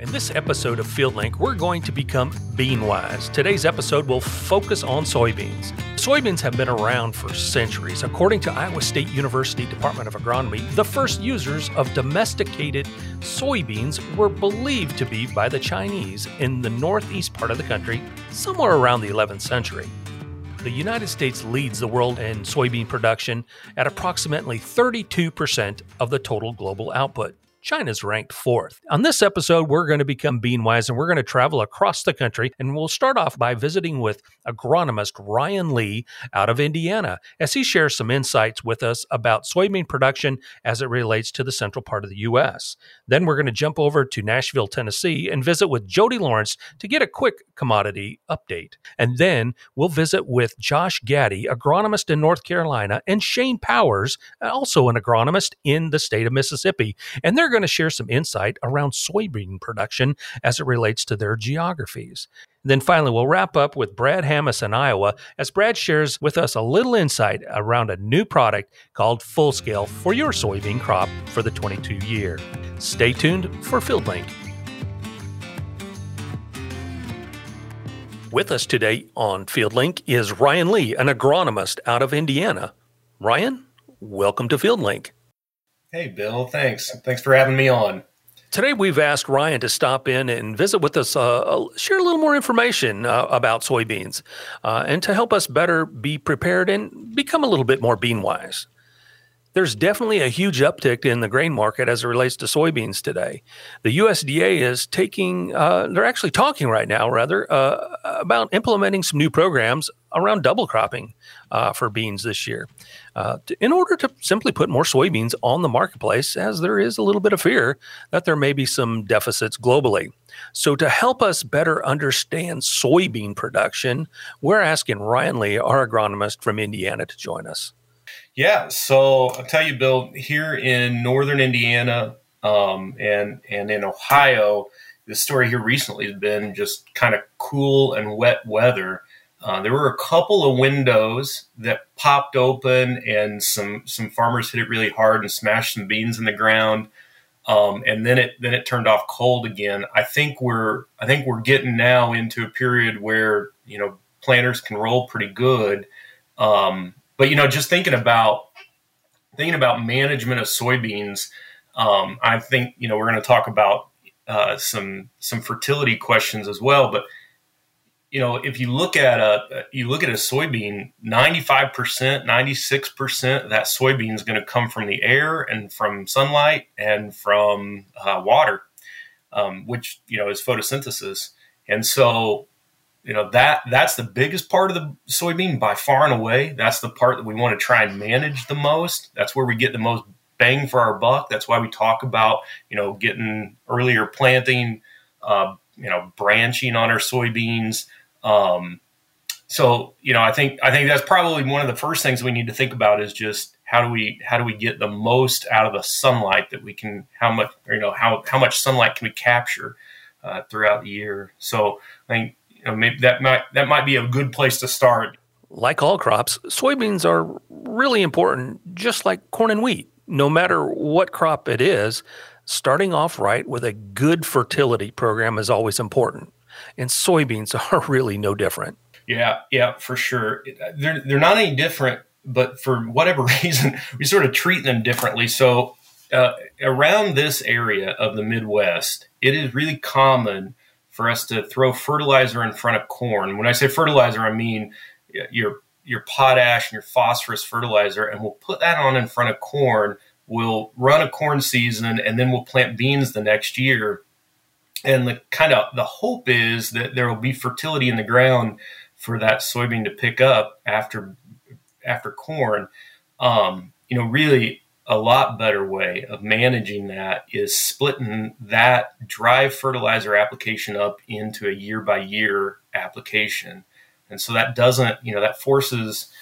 In this episode of FieldLink, we're going to become bean wise. Today's episode will focus on soybeans. Soybeans have been around for centuries. According to Iowa State University Department of Agronomy, the first users of domesticated soybeans were believed to be by the Chinese in the northeast part of the country, somewhere around the 11th century. The United States leads the world in soybean production at approximately 32% of the total global output. China's ranked fourth. On this episode, we're going to become bean wise and we're going to travel across the country. And we'll start off by visiting with agronomist Ryan Lee out of Indiana as he shares some insights with us about soybean production as it relates to the central part of the U.S. Then we're going to jump over to Nashville, Tennessee and visit with Jody Lawrence to get a quick commodity update. And then we'll visit with Josh Gaddy, agronomist in North Carolina, and Shane Powers, also an agronomist in the state of Mississippi. And they're going to share some insight around soybean production as it relates to their geographies. then finally, we'll wrap up with Brad Hammes in Iowa as Brad shares with us a little insight around a new product called Fullscale for your soybean crop for the 22 year. Stay tuned for FieldLink. With us today on FieldLink is Ryan Lee, an agronomist out of Indiana. Ryan, welcome to FieldLink. Hey, Bill. Thanks. Thanks for having me on. Today, we've asked Ryan to stop in and visit with us, uh, share a little more information uh, about soybeans, uh, and to help us better be prepared and become a little bit more bean wise. There's definitely a huge uptick in the grain market as it relates to soybeans today. The USDA is taking, uh, they're actually talking right now, rather, uh, about implementing some new programs around double cropping uh, for beans this year uh, to, in order to simply put more soybeans on the marketplace, as there is a little bit of fear that there may be some deficits globally. So, to help us better understand soybean production, we're asking Ryan Lee, our agronomist from Indiana, to join us. Yeah, so I'll tell you, Bill, here in northern Indiana um, and and in Ohio, the story here recently has been just kind of cool and wet weather. Uh, there were a couple of windows that popped open, and some some farmers hit it really hard and smashed some beans in the ground. Um, and then it then it turned off cold again. I think we're I think we're getting now into a period where you know planters can roll pretty good. Um, but you know, just thinking about thinking about management of soybeans, um, I think you know we're going to talk about uh, some some fertility questions as well. But you know, if you look at a you look at a soybean, ninety five percent, ninety six percent that soybean is going to come from the air and from sunlight and from uh, water, um, which you know is photosynthesis. And so you know that that's the biggest part of the soybean by far and away. That's the part that we want to try and manage the most. That's where we get the most bang for our buck. That's why we talk about you know getting earlier planting uh, you know branching on our soybeans um, so you know i think i think that's probably one of the first things we need to think about is just how do we how do we get the most out of the sunlight that we can how much you know how how much sunlight can we capture uh, throughout the year so i think you know, maybe that might that might be a good place to start. Like all crops, soybeans are really important, just like corn and wheat. No matter what crop it is, starting off right with a good fertility program is always important. And soybeans are really no different. Yeah, yeah, for sure. They're they're not any different, but for whatever reason, we sort of treat them differently. So uh, around this area of the Midwest, it is really common for us to throw fertilizer in front of corn. When I say fertilizer, I mean your your potash and your phosphorus fertilizer, and we'll put that on in front of corn. We'll run a corn season, and then we'll plant beans the next year. And the kind of the hope is that there will be fertility in the ground for that soybean to pick up after after corn. Um, you know, really, a lot better way of managing that is splitting that dry fertilizer application up into a year by year application. And so that doesn't, you know, that forces,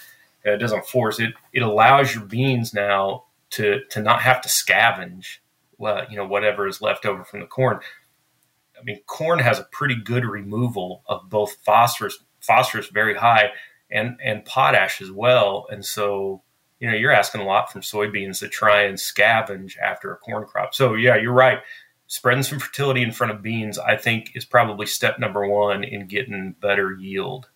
it doesn't force it, it allows your beans now to, to not have to scavenge, well, you know, whatever is left over from the corn. I mean, corn has a pretty good removal of both phosphorus, phosphorus very high, and, and potash as well. And so, you know, you're asking a lot from soybeans to try and scavenge after a corn crop. So yeah, you're right. spreading some fertility in front of beans, I think, is probably step number one in getting better yield.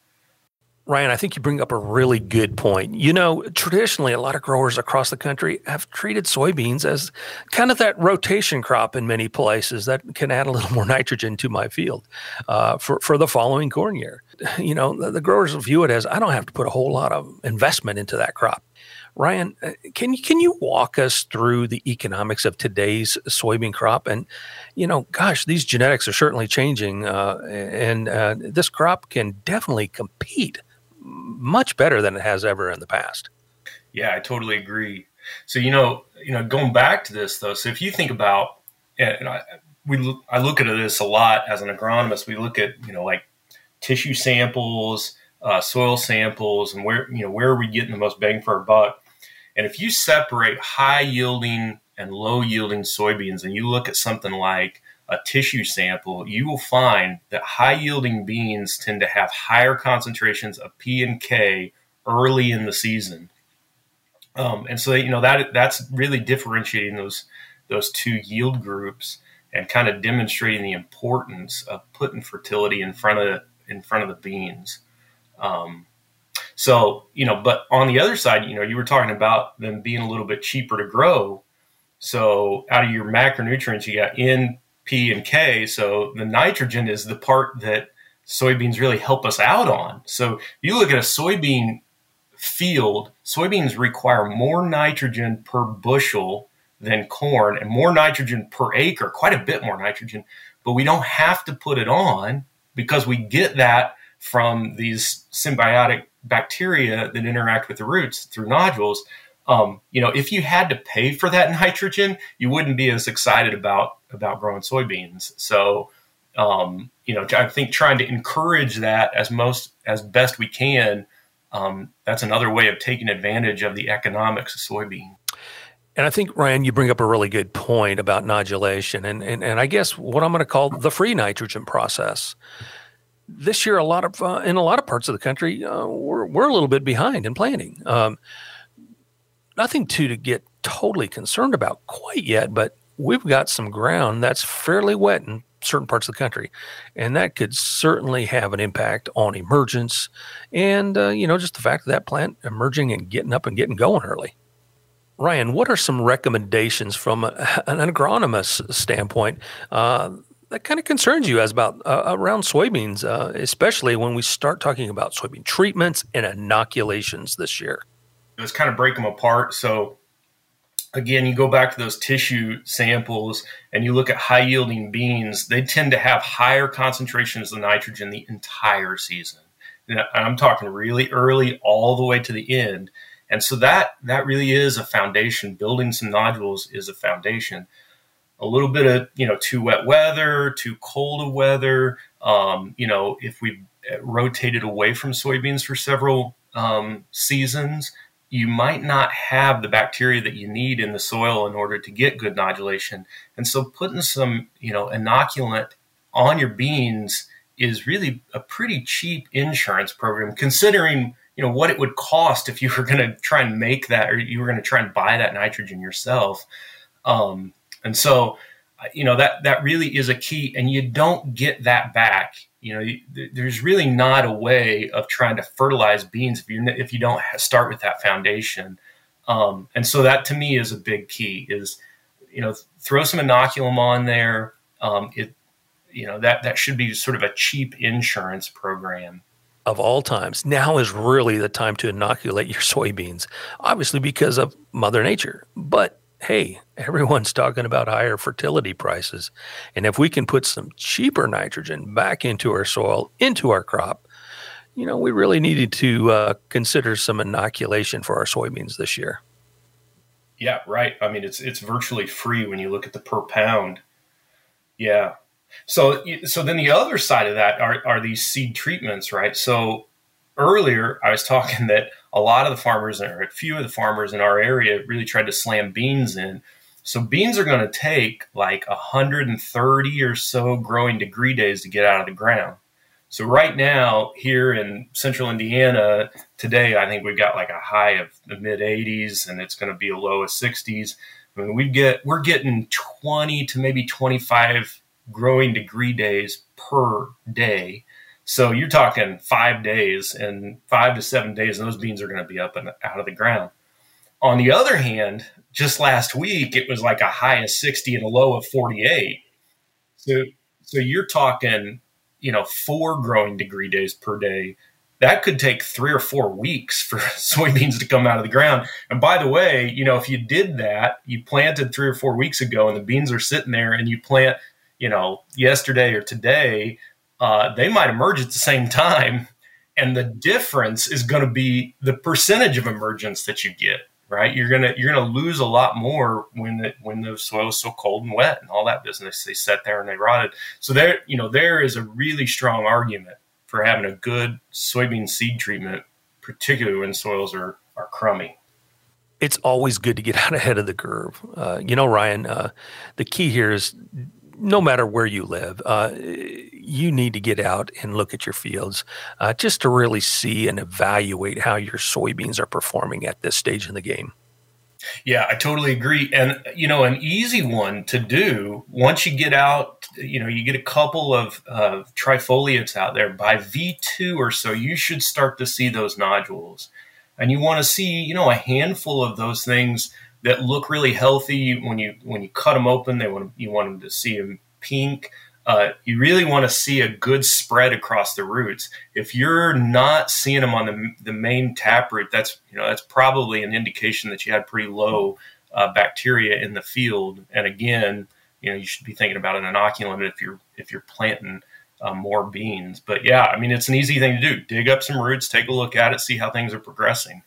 Ryan, I think you bring up a really good point. You know, traditionally, a lot of growers across the country have treated soybeans as kind of that rotation crop in many places that can add a little more nitrogen to my field uh, for, for the following corn year. You know, the, the growers view it as I don't have to put a whole lot of investment into that crop. Ryan, uh, can you can you walk us through the economics of today's soybean crop? And you know, gosh, these genetics are certainly changing, uh, and uh, this crop can definitely compete much better than it has ever in the past. Yeah, I totally agree. So you know, you know, going back to this though, so if you think about, and I, we I look at this a lot as an agronomist. We look at you know like tissue samples, uh, soil samples, and where you know where are we getting the most bang for our buck. And if you separate high yielding and low yielding soybeans, and you look at something like a tissue sample, you will find that high yielding beans tend to have higher concentrations of P and K early in the season. Um, and so, you know, that that's really differentiating those those two yield groups and kind of demonstrating the importance of putting fertility in front of in front of the beans. Um, so, you know, but on the other side, you know, you were talking about them being a little bit cheaper to grow. So, out of your macronutrients, you got N, P and K. So the nitrogen is the part that soybeans really help us out on. So you look at a soybean field, soybeans require more nitrogen per bushel than corn and more nitrogen per acre, quite a bit more nitrogen, but we don't have to put it on because we get that from these symbiotic bacteria that interact with the roots through nodules. Um, you know, if you had to pay for that nitrogen, you wouldn't be as excited about about growing soybeans. So, um, you know, I think trying to encourage that as most as best we can. Um, that's another way of taking advantage of the economics of soybean. And I think Ryan, you bring up a really good point about nodulation, and and, and I guess what I'm going to call the free nitrogen process. This year, a lot of uh, in a lot of parts of the country, uh, we're we're a little bit behind in planting. Um, nothing to to get totally concerned about quite yet, but we've got some ground that's fairly wet in certain parts of the country, and that could certainly have an impact on emergence and uh, you know just the fact of that plant emerging and getting up and getting going early. Ryan, what are some recommendations from a, an agronomist standpoint uh, that kind of concerns you as about uh, around soybeans, uh, especially when we start talking about soybean treatments and inoculations this year? Let's kind of break them apart. So again, you go back to those tissue samples and you look at high yielding beans, they tend to have higher concentrations of nitrogen the entire season. And I'm talking really early all the way to the end. And so that that really is a foundation. Building some nodules is a foundation. A little bit of you know too wet weather, too cold of weather. Um, you know if we rotated away from soybeans for several um, seasons, you might not have the bacteria that you need in the soil in order to get good nodulation. And so putting some, you know, inoculant on your beans is really a pretty cheap insurance program considering, you know, what it would cost if you were going to try and make that or you were going to try and buy that nitrogen yourself. Um, and so, you know, that that really is a key and you don't get that back you know, there's really not a way of trying to fertilize beans if you if you don't start with that foundation. Um, and so that to me is a big key. Is you know, throw some inoculum on there. Um, it you know that that should be sort of a cheap insurance program of all times. Now is really the time to inoculate your soybeans, obviously because of Mother Nature. But hey, everyone's talking about higher fertility prices. And if we can put some cheaper nitrogen back into our soil, into our crop, you know, we really needed to uh, consider some inoculation for our soybeans this year. Yeah, right. I mean, it's it's virtually free when you look at the per pound. Yeah. So so then the other side of that are are these seed treatments, right? So earlier I was talking that a lot of the farmers, or a few of the farmers in our area, really tried to slam beans in. So beans are going to take like 130 or so growing degree days to get out of the ground. So right now here in central Indiana today, I think we've got like a high of the mid 80s and it's going to be a low of 60s. I mean, we get we're getting 20 to maybe 25 growing degree days per day. So you're talking five days and five to seven days, and those beans are going to be up and out of the ground. On the other hand, just last week it was like a high of 60 and a low of 48. So so you're talking, you know, four growing degree days per day that could take three or four weeks for soybeans to come out of the ground. And by the way, you know, if you did that, you planted three or four weeks ago and the beans are sitting there and you plant, you know, yesterday or today, uh, they might emerge at the same time. And the difference is going to be the percentage of emergence that you get, right? You're gonna you're gonna lose a lot more when the when the soil is so cold and wet and all that business. They sat there and they rotted. So there, you know, there is a really strong argument for having a good soybean seed treatment, particularly when soils are, are crummy. It's always good to get out ahead of the curve. Uh, you know, Ryan, uh, the key here is no matter where you live, uh, you need to get out and look at your fields uh, just to really see and evaluate how your soybeans are performing at this stage in the game. Yeah, I totally agree. And, you know, an easy one to do once you get out, you know, you get a couple of uh, trifoliates out there by V2 or so, you should start to see those nodules. And you want to see, you know, a handful of those things that look really healthy when you when you cut them open. They want you want them to see them pink uh, you really want to see a good spread across the roots. If you're not seeing them on the, the main taproot, that's you know that's probably an indication that you had pretty low uh, bacteria in the field. And again, you know you should be thinking about an inoculant if you're if you're planting uh, more beans. But yeah, I mean it's an easy thing to do. Dig up some roots, take a look at it, see how things are progressing.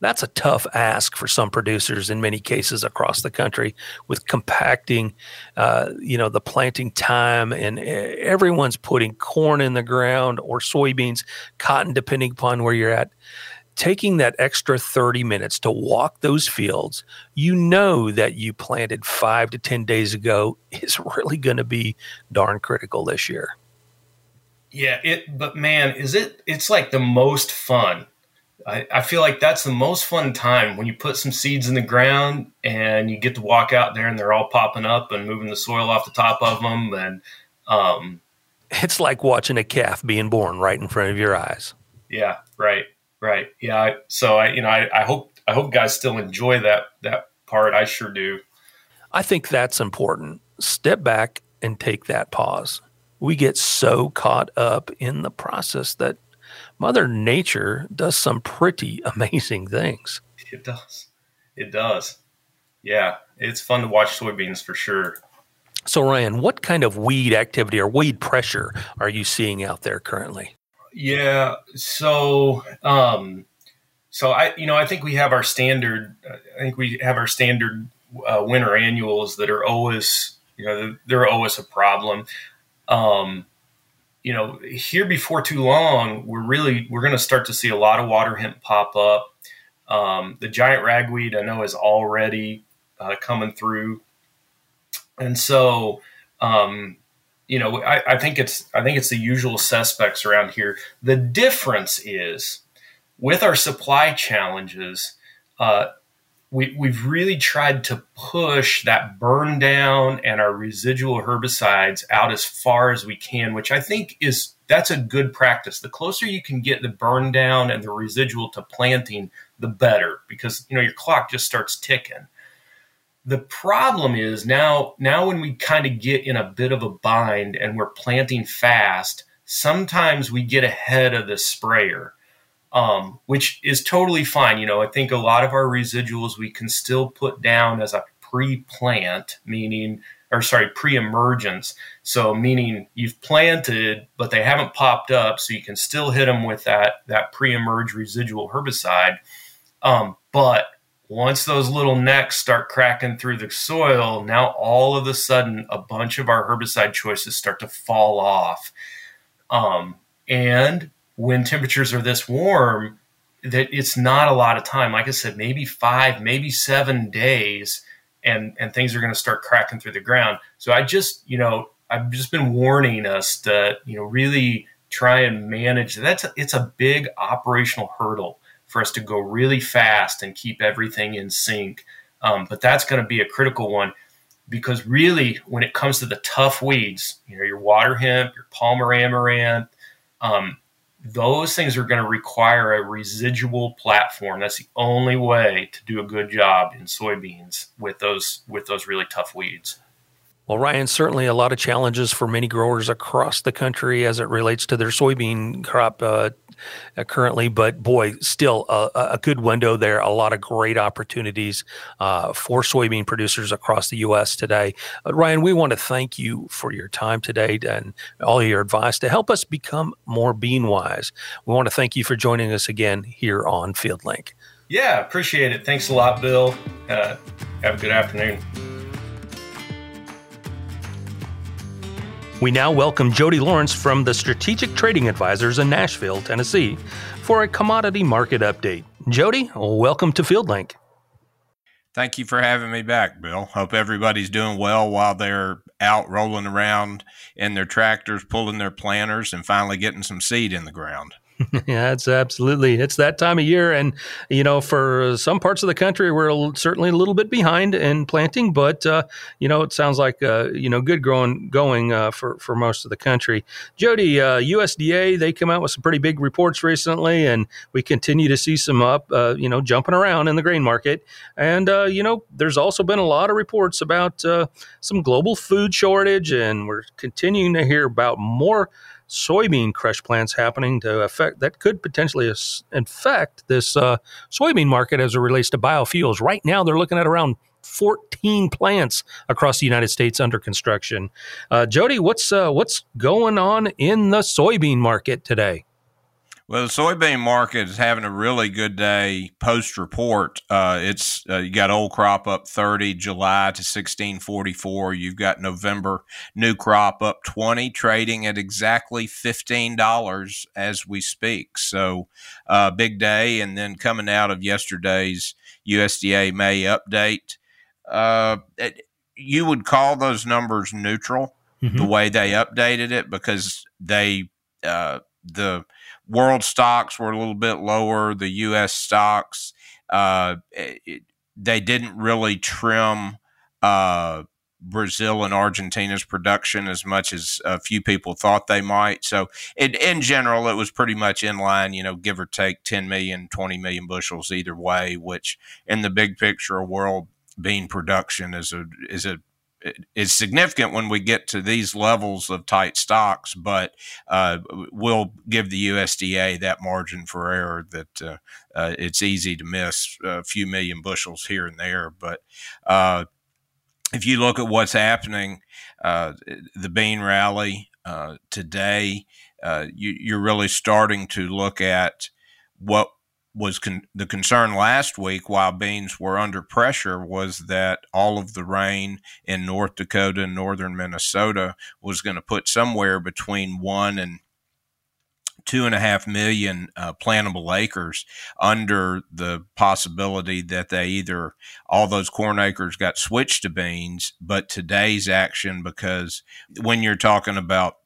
That's a tough ask for some producers in many cases across the country with compacting, uh, you know, the planting time and everyone's putting corn in the ground or soybeans, cotton, depending upon where you're at. Taking that extra 30 minutes to walk those fields, you know that you planted five to 10 days ago is really going to be darn critical this year. Yeah, it, but man, is it, it's like the most fun I, I feel like that's the most fun time when you put some seeds in the ground and you get to walk out there and they're all popping up and moving the soil off the top of them. And um, it's like watching a calf being born right in front of your eyes. Yeah, right, right. Yeah. So I, you know, I, I hope I hope guys still enjoy that that part. I sure do. I think that's important. Step back and take that pause. We get so caught up in the process that Mother Nature does some pretty amazing things. It does. It does. Yeah, it's fun to watch soybeans for sure. So, Ryan, what kind of weed activity or weed pressure are you seeing out there currently? Yeah, so um, so I you know I think we have our standard. I think we have our standard uh, winter annuals that are always you know they're always a problem. Um, you know, here before too long, we're really we're going to start to see a lot of water hemp pop up. Um, the giant ragweed I know is already uh, coming through, and so um, you know I, I, think it's I think it's the usual suspects around here. The difference is with our supply challenges. Uh, we, we've really tried to push that burn down and our residual herbicides out as far as we can, which I think is that's a good practice. The closer you can get the burn down and the residual to planting, the better, because you know your clock just starts ticking. The problem is now now when we kind of get in a bit of a bind and we're planting fast, sometimes we get ahead of the sprayer um, which is totally fine. You know, I think a lot of our residuals we can still put down as a pre-plant, meaning, or sorry, pre-emergence. So meaning you've planted, but they haven't popped up, so you can still hit them with that that pre-emerge residual herbicide. Um, but once those little necks start cracking through the soil, now all of a sudden a bunch of our herbicide choices start to fall off. Um, and when temperatures are this warm that it's not a lot of time. Like i said maybe five maybe seven days and and things are going to start cracking through the ground. So i just you know i've just been warning us to you know really try and manage that's a, it's a big operational hurdle for us to go really fast and keep everything in sync. Um, but that's going to be a critical one because really, when it comes to the tough weeds, you know, your water hemp, your Palmer amaranth, um, those things are going to require a residual platform. That's the only way to do a good job in soybeans with those with those really tough weeds. Well, Ryan, certainly a lot of challenges for many growers across the country as it relates to their soybean crop uh, uh, currently. But boy, still a, a, good window there. A lot of great opportunities uh, for soybean producers across the U.S. today. Uh, Ryan, we want to thank you for your time today and all your advice to help us become more bean wise. We want to thank you for joining us again here on FieldLink. Yeah, appreciate it. Thanks a lot, Bill. Uh, have a good afternoon. We now welcome Jody Lawrence from the Strategic Trading Advisors in Nashville, Tennessee, for a commodity market update. Jody, welcome to FieldLink. Thank you for having me back, Bill. Hope everybody's doing well while they're out rolling around in their tractors, pulling their planters, and finally getting some seed in the ground. yeah, it's absolutely it's that time of year, and you know, for some parts of the country, we're certainly a little bit behind in planting, but uh, you know, it sounds like uh, you know good growing going uh, for for most of the country. Jody, USDA uh, they come out with some pretty big reports recently, and we continue to see some up, uh, you know, jumping around in the grain market, and uh, you know, there's also been a lot of reports about some global food shortage, and we're continuing to hear about more soybean crush plants happening to affect that could potentially infect this uh, soybean market as it relates to biofuels. Right now, they're looking at around 14 plants across the United States under construction. Uh, Jody, what's uh, what's going on in the soybean market today? Well, the soybean market is having a really good day post report. Uh, it's uh, you got old crop up 30, July to 1644. You've got November new crop up 20, trading at exactly $15 as we speak. So, uh, big day. And then coming out of yesterday's USDA May update, uh, it, you would call those numbers neutral mm-hmm. the way they updated it because they, uh, the, world stocks were a little bit lower. The U.S. stocks, uh, it, they didn't really trim uh, Brazil and Argentina's production as much as a few people thought they might. So, it, in general, it was pretty much in line, you know, give or take 10 million, 20 million bushels either way, which in the big picture of world bean production is a is a is significant when we get to these levels of tight stocks, but uh, we'll give the USDA that margin for error that uh, uh, it's easy to miss a few million bushels here and there. But uh, if you look at what's happening, uh, the bean rally uh, today, you, are really starting to look at what was con- the concern last week while beans were under pressure was that all of the rain in North Dakota and northern Minnesota was going to put somewhere between one and two and a half million uh, plantable acres under the possibility that they either all those corn acres got switched to beans, but today's action because when you're talking about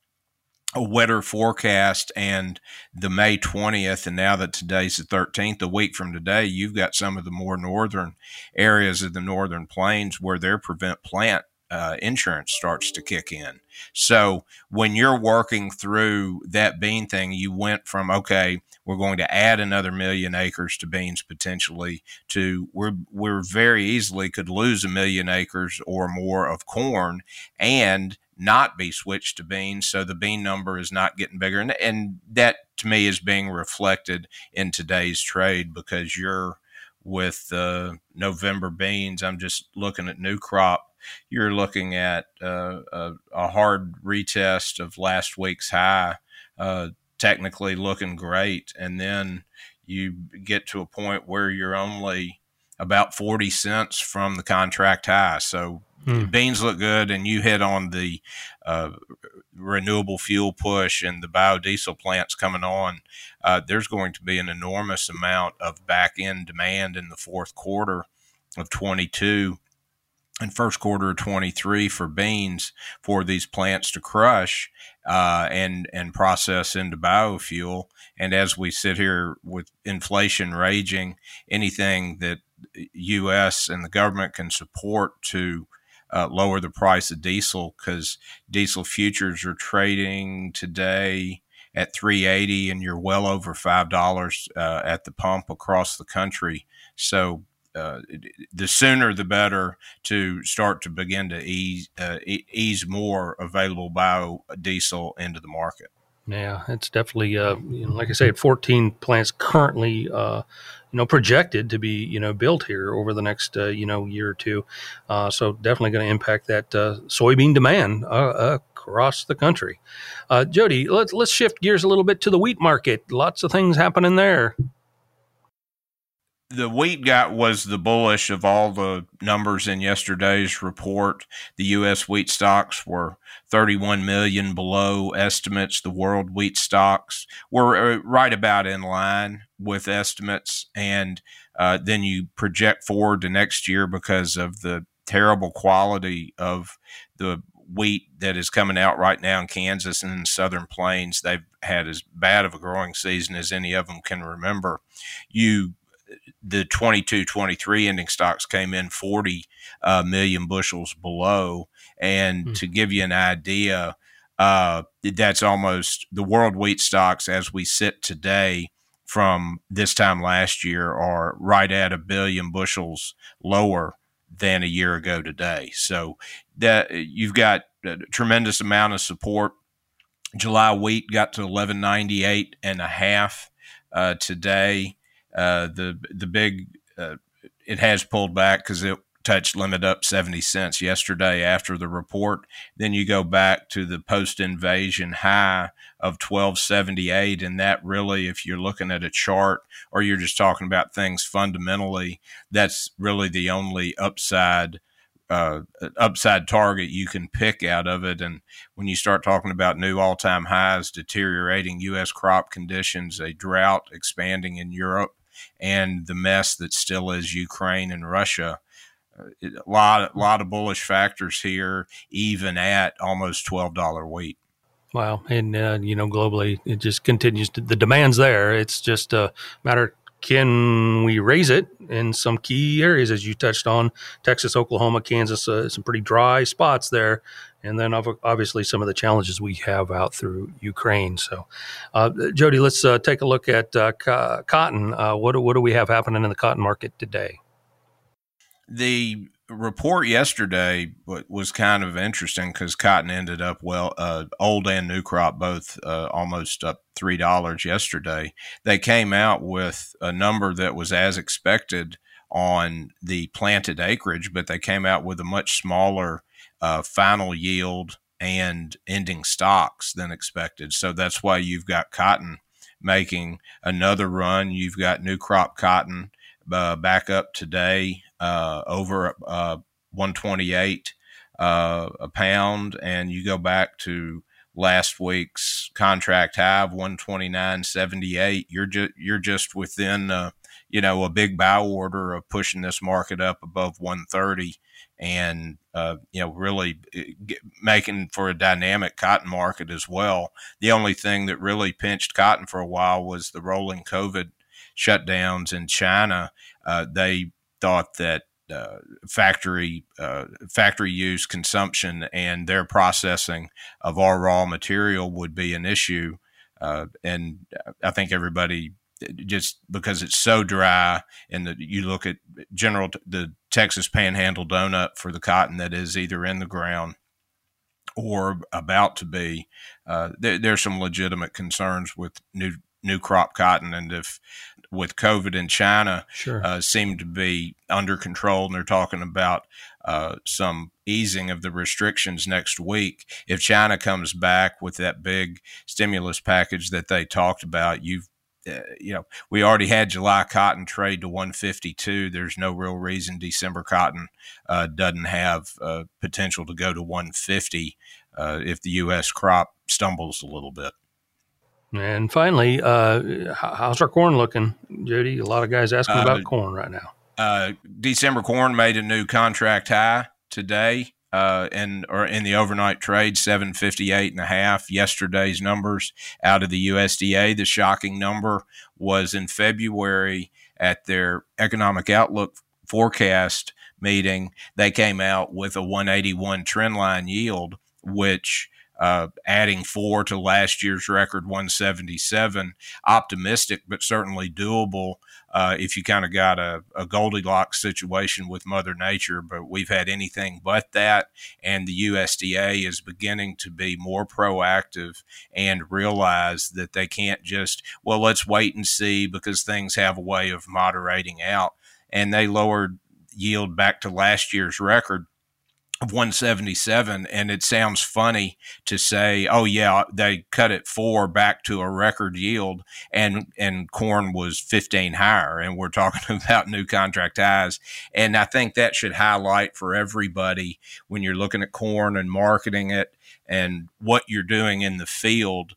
a wetter forecast and the May 20th, and now that today's the 13th, a week from today, you've got some of the more northern areas of the northern plains where their prevent plant uh, insurance starts to kick in. So when you're working through that bean thing, you went from, okay, we're going to add another million acres to beans potentially to we're, we're very easily could lose a million acres or more of corn and not be switched to beans. So the bean number is not getting bigger. And, and that to me is being reflected in today's trade because you're with uh, November beans. I'm just looking at new crop. You're looking at uh, a, a, hard retest of last week's high, uh, technically looking great. And then you get to a point where you're only about 40 cents from the contract high. So Hmm. Beans look good, and you hit on the uh, renewable fuel push and the biodiesel plants coming on. Uh, there's going to be an enormous amount of back end demand in the fourth quarter of 22 and first quarter of 23 for beans for these plants to crush uh, and and process into biofuel. And as we sit here with inflation raging, anything that U.S. and the government can support to uh, lower the price of diesel because diesel futures are trading today at 380 and you're well over five dollars uh, at the pump across the country so uh, the sooner the better to start to begin to ease uh, ease more available biodiesel into the market. Yeah, it's definitely uh, you know, like I said, 14 plants currently uh, you know projected to be you know built here over the next uh, you know year or two. Uh, so definitely going to impact that uh, soybean demand uh, across the country. Uh, Jody, let's let's shift gears a little bit to the wheat market. Lots of things happening there the wheat got was the bullish of all the numbers in yesterday's report. The U.S. wheat stocks were 31 million below estimates. The world wheat stocks were uh, right about in line with estimates. And uh, then you project forward to next year because of the terrible quality of the wheat that is coming out right now in Kansas and in the southern plains. They've had as bad of a growing season as any of them can remember. You the 22 23 ending stocks came in 40 uh, million bushels below. And mm. to give you an idea, uh, that's almost the world wheat stocks as we sit today from this time last year are right at a billion bushels lower than a year ago today. So that you've got a tremendous amount of support. July wheat got to 1198 and a half uh, today. Uh, the the big uh, it has pulled back because it touched limit up 70 cents yesterday after the report. Then you go back to the post invasion high of 1278. And that really, if you're looking at a chart or you're just talking about things fundamentally, that's really the only upside. Uh, upside target you can pick out of it. And when you start talking about new all time highs, deteriorating U.S. crop conditions, a drought expanding in Europe, and the mess that still is Ukraine and Russia. Uh, a lot, a lot of bullish factors here, even at almost twelve dollar wheat. Wow, and uh, you know, globally, it just continues to the demand's there. It's just a matter can we raise it in some key areas as you touched on texas oklahoma kansas uh, some pretty dry spots there and then obviously some of the challenges we have out through Ukraine. So, uh, Jody, let's uh, take a look at uh, co- cotton. Uh, what, what do we have happening in the cotton market today? The report yesterday was kind of interesting because cotton ended up well, uh, old and new crop both uh, almost up three dollars yesterday. They came out with a number that was as expected on the planted acreage, but they came out with a much smaller uh, final yield and ending stocks than expected. So that's why you've got cotton making another run. You've got new crop cotton uh, back up today uh, over uh, 128 uh, a pound, and you go back to last week's contract high of 129.78. You're just you're just within uh, you know a big buy order of pushing this market up above 130 and uh, you know really uh, making for a dynamic cotton market as well. The only thing that really pinched cotton for a while was the rolling COVID shutdowns in China. Uh, they thought that uh, factory uh, factory use consumption and their processing of our raw material would be an issue, uh, and I think everybody just because it's so dry and you look at general the Texas Panhandle donut for the cotton that is either in the ground or about to be. Uh, there, there's some legitimate concerns with new new crop cotton, and if with COVID in China sure. uh, seem to be under control, and they're talking about uh, some easing of the restrictions next week. If China comes back with that big stimulus package that they talked about, you've uh, you know, we already had July cotton trade to 152. There's no real reason December cotton uh, doesn't have uh, potential to go to 150 uh, if the U.S. crop stumbles a little bit. And finally, uh, how's our corn looking, Jody? A lot of guys asking about uh, corn right now. Uh, December corn made a new contract high today uh, in or in the overnight trade, 758 and a half. Yesterday's numbers out of the USDA, the shocking number was in February at their economic outlook forecast meeting, they came out with a 181 trendline yield, which uh, adding four to last year's record 177. Optimistic, but certainly doable uh, if you kind of got a, a Goldilocks situation with Mother Nature. But we've had anything but that. And the USDA is beginning to be more proactive and realize that they can't just, well, let's wait and see because things have a way of moderating out. And they lowered yield back to last year's record of 177 and it sounds funny to say oh yeah they cut it four back to a record yield and and corn was 15 higher and we're talking about new contract highs and i think that should highlight for everybody when you're looking at corn and marketing it and what you're doing in the field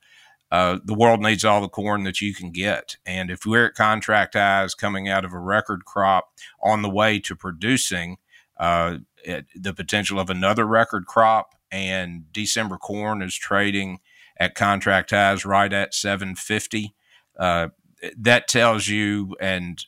uh, the world needs all the corn that you can get. And if we're at contract highs coming out of a record crop on the way to producing, uh, the potential of another record crop, and December corn is trading at contract highs right at 750. Uh, that tells you, and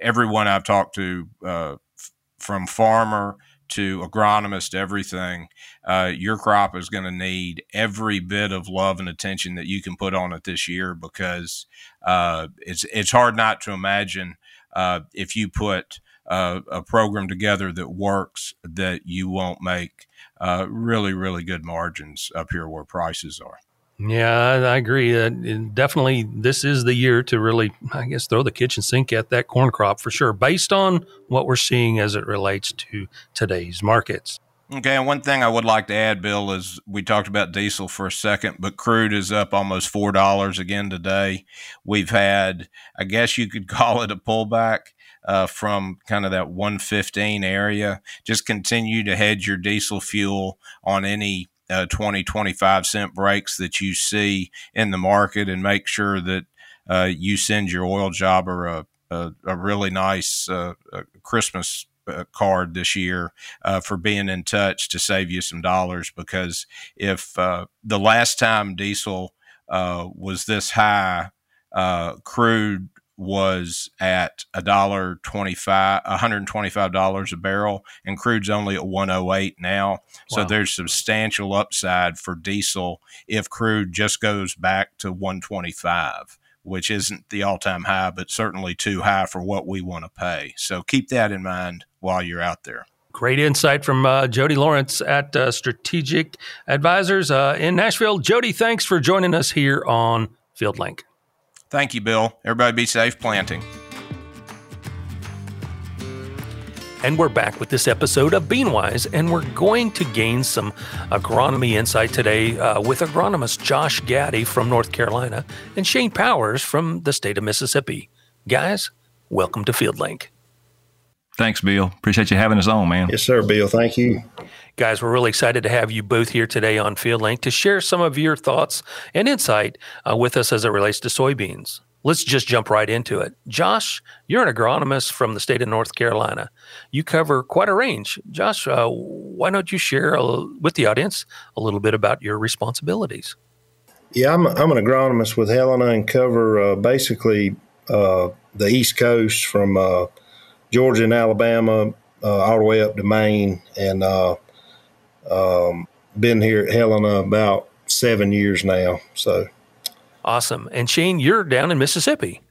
everyone I've talked to, uh, f- from farmer to agronomist, everything, uh, your crop is going to need every bit of love and attention that you can put on it this year because uh, it's it's hard not to imagine uh, if you put uh, a program together that works, that you won't make uh, really, really good margins up here where prices are. Yeah, I agree. Uh, definitely, this is the year to really, I guess, throw the kitchen sink at that corn crop for sure, based on what we're seeing as it relates to today's markets. Okay, and one thing I would like to add, Bill, is we talked about diesel for a second, but crude is up almost four dollars again today. We've had, I guess you could call it a pullback uh, from kind of that 115 area. Just continue to hedge your diesel fuel on any uh, 20, 25 cent breaks that you see in the market and make sure that uh, you send your oil jobber a, a, a really nice uh, Christmas uh, card this year uh, for being in touch to save you some dollars because if uh, the last time diesel uh, was this high, uh, crude was at a dollar twenty five, one hundred twenty five dollars a barrel, and crude's only at one oh eight now. Wow. So there's substantial upside for diesel if crude just goes back to one twenty five, which isn't the all time high, but certainly too high for what we want to pay. So keep that in mind while you're out there. Great insight from uh, Jody Lawrence at uh, Strategic Advisors uh, in Nashville. Jody, thanks for joining us here on FieldLink. Thank you, Bill. Everybody be safe planting. And we're back with this episode of Beanwise, and we're going to gain some agronomy insight today uh, with agronomist Josh Gaddy from North Carolina and Shane Powers from the state of Mississippi. Guys, welcome to FieldLink. Thanks, Bill. Appreciate you having us on, man. Yes, sir, Bill. Thank you. Guys, we're really excited to have you both here today on FieldLink to share some of your thoughts and insight uh, with us as it relates to soybeans. Let's just jump right into it. Josh, you're an agronomist from the state of North Carolina. You cover quite a range. Josh, uh, why don't you share a, with the audience a little bit about your responsibilities? Yeah, I'm, I'm an agronomist with Helena and cover uh, basically uh, the East Coast from uh, Georgia and Alabama uh, all the way up to Maine. And um, been here at Helena about seven years now. So awesome. And Shane, you're down in Mississippi.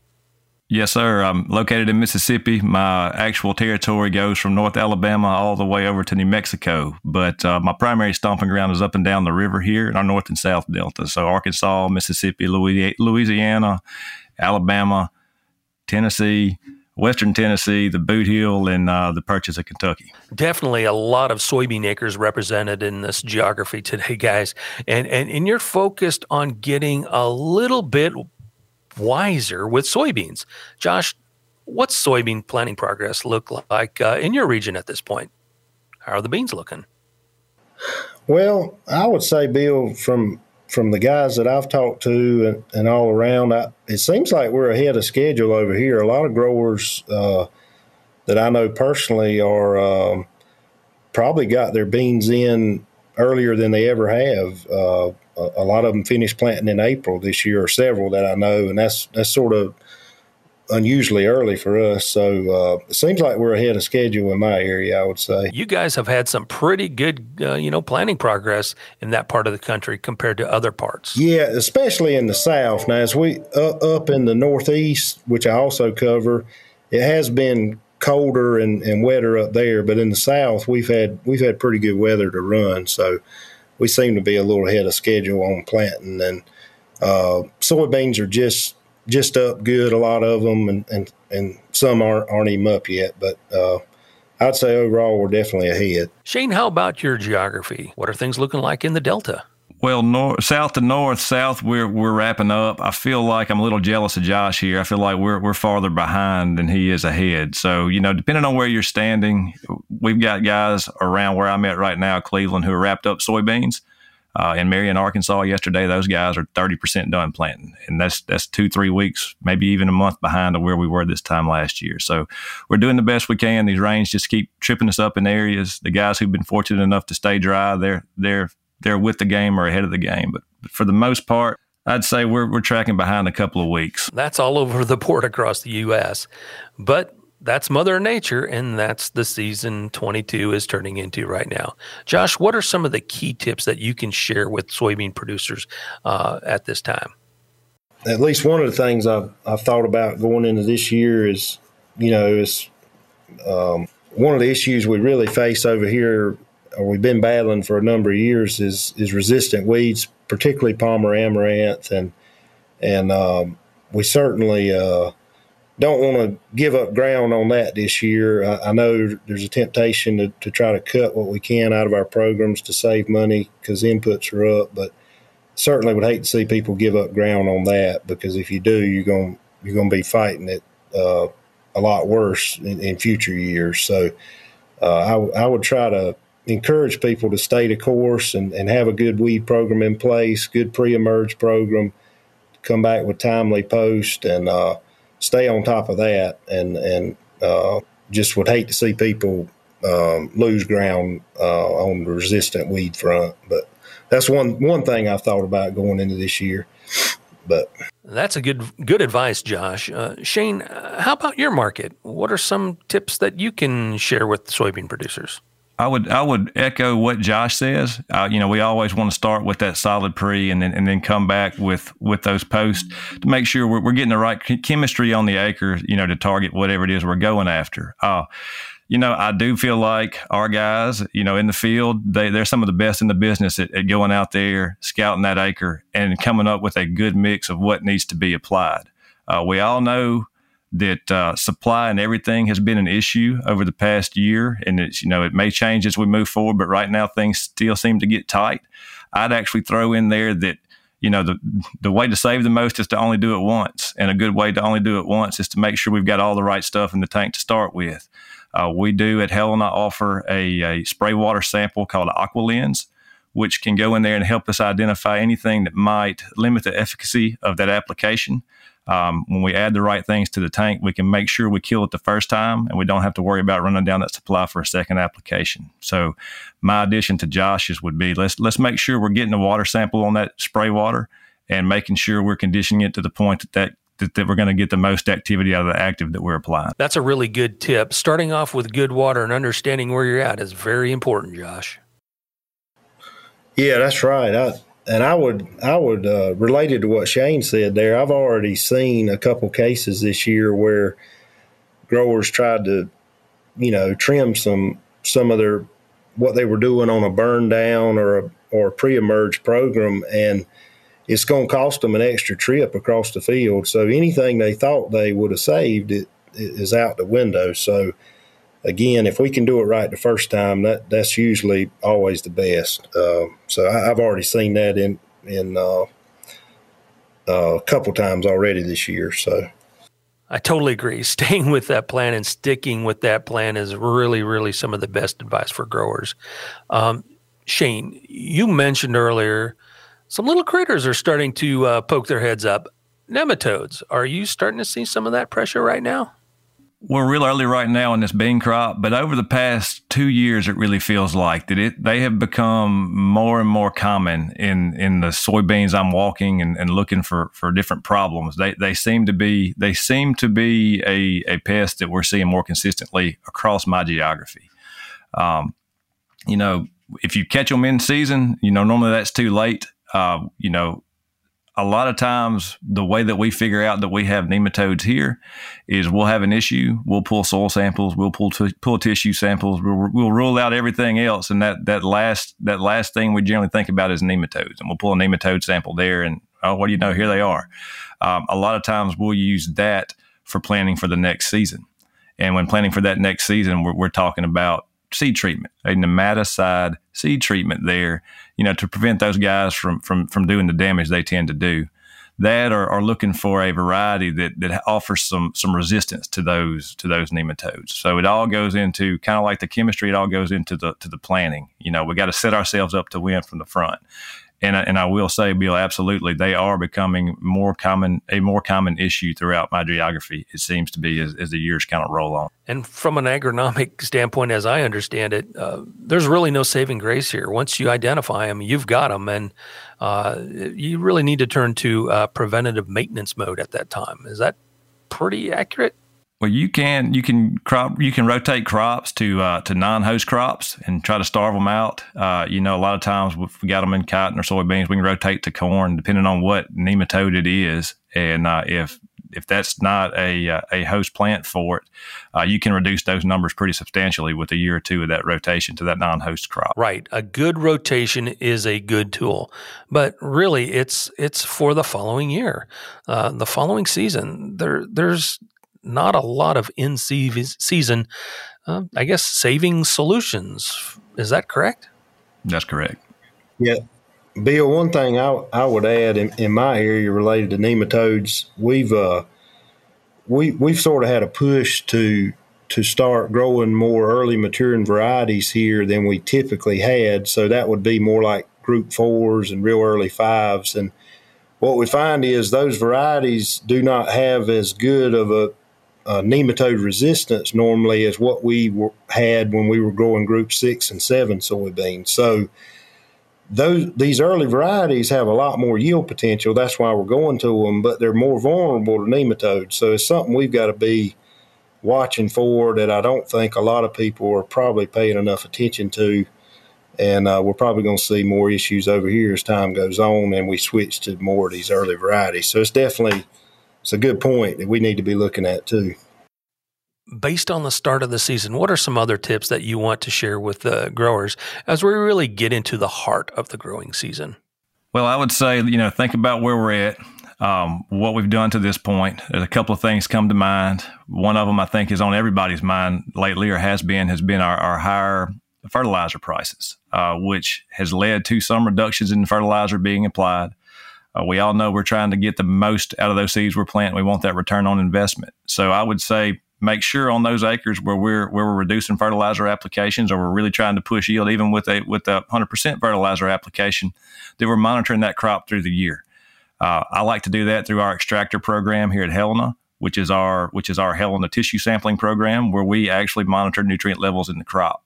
Yes, sir. I'm located in Mississippi. My actual territory goes from North Alabama all the way over to New Mexico. But uh, my primary stomping ground is up and down the river here in our north and south delta. So Arkansas, Mississippi, Louisiana, Alabama, Tennessee, Western Tennessee, the Boot Heel, and uh, the Purchase of Kentucky. Definitely a lot of soybean acres represented in this geography today, guys. And, and, and you're focused on getting a little bit wiser with soybeans. Josh, what's soybean planting progress look like uh, in your region at this point? How are the beans looking? Well, I would say, Bill, from from the guys that I've talked to and, and all around, I, it seems like we're ahead of schedule over here. A lot of growers uh, that I know personally are um, probably got their beans in earlier than they ever have. Uh, a, a, lot of them finished planting in April this year, or several that I know, and that's that's sort of unusually early for us. So uh, it seems like we're ahead of schedule in my area. I would say you guys have had some pretty good, uh, you know, planning progress in that part of the country compared to other parts. Yeah, especially in the south. Now, as we uh, up in the northeast, which I also cover, it has been colder and, and wetter up there. But in the south, we've had we've had pretty good weather to run. So we seem to be a little ahead of schedule on planting and. Uh, soybeans are just just up good, a lot of them, and and, and some aren't aren't even up yet. But uh, I'd say overall we're definitely ahead. Shane, how about your geography? What are things looking like in the Delta? Well, north, south to north, south, we're we're wrapping up. I feel like I'm a little jealous of Josh here. I feel like we're we're farther behind than he is ahead. So you know, depending on where you're standing, we've got guys around where I'm at right now, Cleveland, who are wrapped up soybeans uh, in Marion, Arkansas yesterday, those guys are 30% done planting. And that's, that's two, three weeks, maybe even a month behind of where we were this time last year. So we're doing the best we can. These rains just keep tripping us up in areas. The guys who've been fortunate enough to stay dry, they're, they're, they're with the game or ahead of the game. But for the most part, I'd say we're, we're tracking behind a couple of weeks. That's all over the board across the U.S. But that's Mother Nature, and that's the season 22 is turning into right now. Josh, what are some of the key tips that you can share with soybean producers uh, at this time? At least one of the things I've, I've thought about going into this year is, you know, is um, one of the issues we really face over here, or we've been battling for a number of years, is is resistant weeds, particularly Palmer amaranth, and and um, we certainly. Uh, don't want to give up ground on that this year. I, I know there's a temptation to, to, try to cut what we can out of our programs to save money because inputs are up, but certainly would hate to see people give up ground on that because if you do, you're going you're going to be fighting it uh, a lot worse in, in future years. So uh, I, I would try to encourage people to stay the course and, and have a good weed program in place, good pre-emerge program, come back with timely post and uh, stay on top of that, and and uh, just would hate to see people um, lose ground uh, on the resistant weed front. But that's one one thing I've thought about going into this year. But that's a good good advice, Josh. Uh, Shane, uh, how about your market? What are some tips that you can share with soybean producers? I would I would echo what Josh says. Uh, you know, we always want to start with that solid pre, and then and then come back with with those posts to make sure we're, we're getting the right chemistry on the acre. You know, to target whatever it is we're going after. Uh, you know, I do feel like our guys, you know, in the field, they they're some of the best in the business at, at going out there, scouting that acre, and coming up with a good mix of what needs to be applied. Uh, we all know that uh, supply and everything has been an issue over the past year, and it's you know it may change as we move forward, but right now things still seem to get tight. I'd actually throw in there that you know the the way to save the most is to only do it once, and a good way to only do it once is to make sure we've got all the right stuff in the tank to start with. Uh, we do at Helena offer a, a spray water sample called AquaLens, which can go in there and help us identify anything that might limit the efficacy of that application. Um, when we add the right things to the tank, we can make sure we kill it the first time and we don't have to worry about running down that supply for a second application. So my addition to Josh's would be let's let's make sure we're getting a water sample on that spray water and making sure we're conditioning it to the point that that that, that, we're going to get the most activity out of the active that we're applying. That's a really good tip. Starting off with good water and understanding where you're at is very important, Josh. Yeah, that's right. I, and I would I would uh, related to what Shane said there. I've already seen a couple cases this year where growers tried to, you know, trim some some of their what they were doing on a burn down or a or a pre-emerge program, and it's going to cost them an extra trip across the field. So anything they thought they would have saved it, it is out the window. So again, if we can do it right the first time, that that's usually always the best. Uh, so I, have already seen that in in uh, uh, a couple times already this year. So I totally agree. Staying with that plan and sticking with that plan is really, really some of the best advice for growers. Um, Shane, you mentioned earlier some little critters are starting to uh, poke their heads up. Nematodes. Are you starting to see some of that pressure right now? We're real early right now in this bean crop, but over the past two years, it really feels like that it they have become more and more common in in the soybeans I'm walking and, and looking for for different problems. They they seem to be they seem to be a, a pest that we're seeing more consistently across my geography. Um, you know, if you catch them in season, you know normally that's too late. Uh, you know, a lot of times the way that we figure out that we have nematodes here is we'll have an issue we'll pull soil samples we'll pull t- pull tissue samples we'll, we'll rule out everything else and that that last that last thing we generally think about is nematodes and we'll pull a nematode sample there and oh what do you know here they are. Um, a lot of times we'll use that for planning for the next season and when planning for that next season we're, we're talking about seed treatment a nematicide seed treatment there you know, to prevent those guys from from from doing the damage they tend to do. That or, or looking for a variety that, that offers some some resistance to those to those nematodes. So it all goes into kind of like the chemistry. It all goes into the to the planning. You know, we got to set ourselves up to win from the front and and I will say, Bill, absolutely, they are becoming more common, a more common issue throughout my geography. It seems to be as, as the years kind of roll on. And from an agronomic standpoint, as I understand it, uh, there's really no saving grace here. Once you identify them, you've got them, and uh, you really need to turn to uh, preventative maintenance mode at that time. Is that pretty accurate? Well, you can you can crop you can rotate crops to uh, to non-host crops and try to starve them out. Uh, you know, a lot of times if we got them in cotton or soybeans, we can rotate to corn depending on what nematode it is. And uh, if if that's not a uh, a host plant for it, uh, you can reduce those numbers pretty substantially with a year or two of that rotation to that non-host crop. Right, a good rotation is a good tool, but really, it's it's for the following year, uh, the following season. There there's not a lot of in season, uh, I guess, saving solutions. Is that correct? That's correct. Yeah. Bill, one thing I, I would add in, in my area related to nematodes, we've uh, we we've sort of had a push to to start growing more early maturing varieties here than we typically had. So that would be more like group fours and real early fives. And what we find is those varieties do not have as good of a uh, nematode resistance normally is what we were, had when we were growing group six and seven soybeans. So those these early varieties have a lot more yield potential. That's why we're going to them, but they're more vulnerable to nematodes. So it's something we've got to be watching for that I don't think a lot of people are probably paying enough attention to. And uh, we're probably going to see more issues over here as time goes on and we switch to more of these early varieties. So it's definitely it's a good point that we need to be looking at too. Based on the start of the season, what are some other tips that you want to share with the growers as we really get into the heart of the growing season? Well, I would say, you know, think about where we're at, um, what we've done to this point. There's a couple of things come to mind. One of them I think is on everybody's mind lately or has been, has been our, our higher fertilizer prices, uh, which has led to some reductions in fertilizer being applied. Uh, we all know we're trying to get the most out of those seeds we're planting. We want that return on investment. So I would say make sure on those acres where we're where we're reducing fertilizer applications or we're really trying to push yield even with a with a 100% fertilizer application that we're monitoring that crop through the year. Uh, I like to do that through our extractor program here at Helena, which is our which is our Helena tissue sampling program where we actually monitor nutrient levels in the crop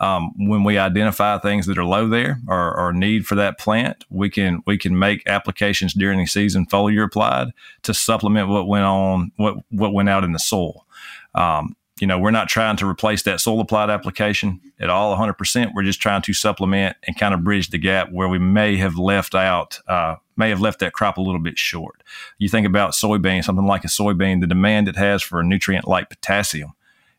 um, when we identify things that are low there or, or, need for that plant, we can we can make applications during the season foliar applied to supplement what went on what what went out in the soil. Um, you know, we're not trying to replace that soil applied application at all 100%. We're just trying to supplement and kind of bridge the gap where we may have left out, uh, may have left that crop a little bit short. You think about soybean, something like a soybean, the demand it has for a nutrient like potassium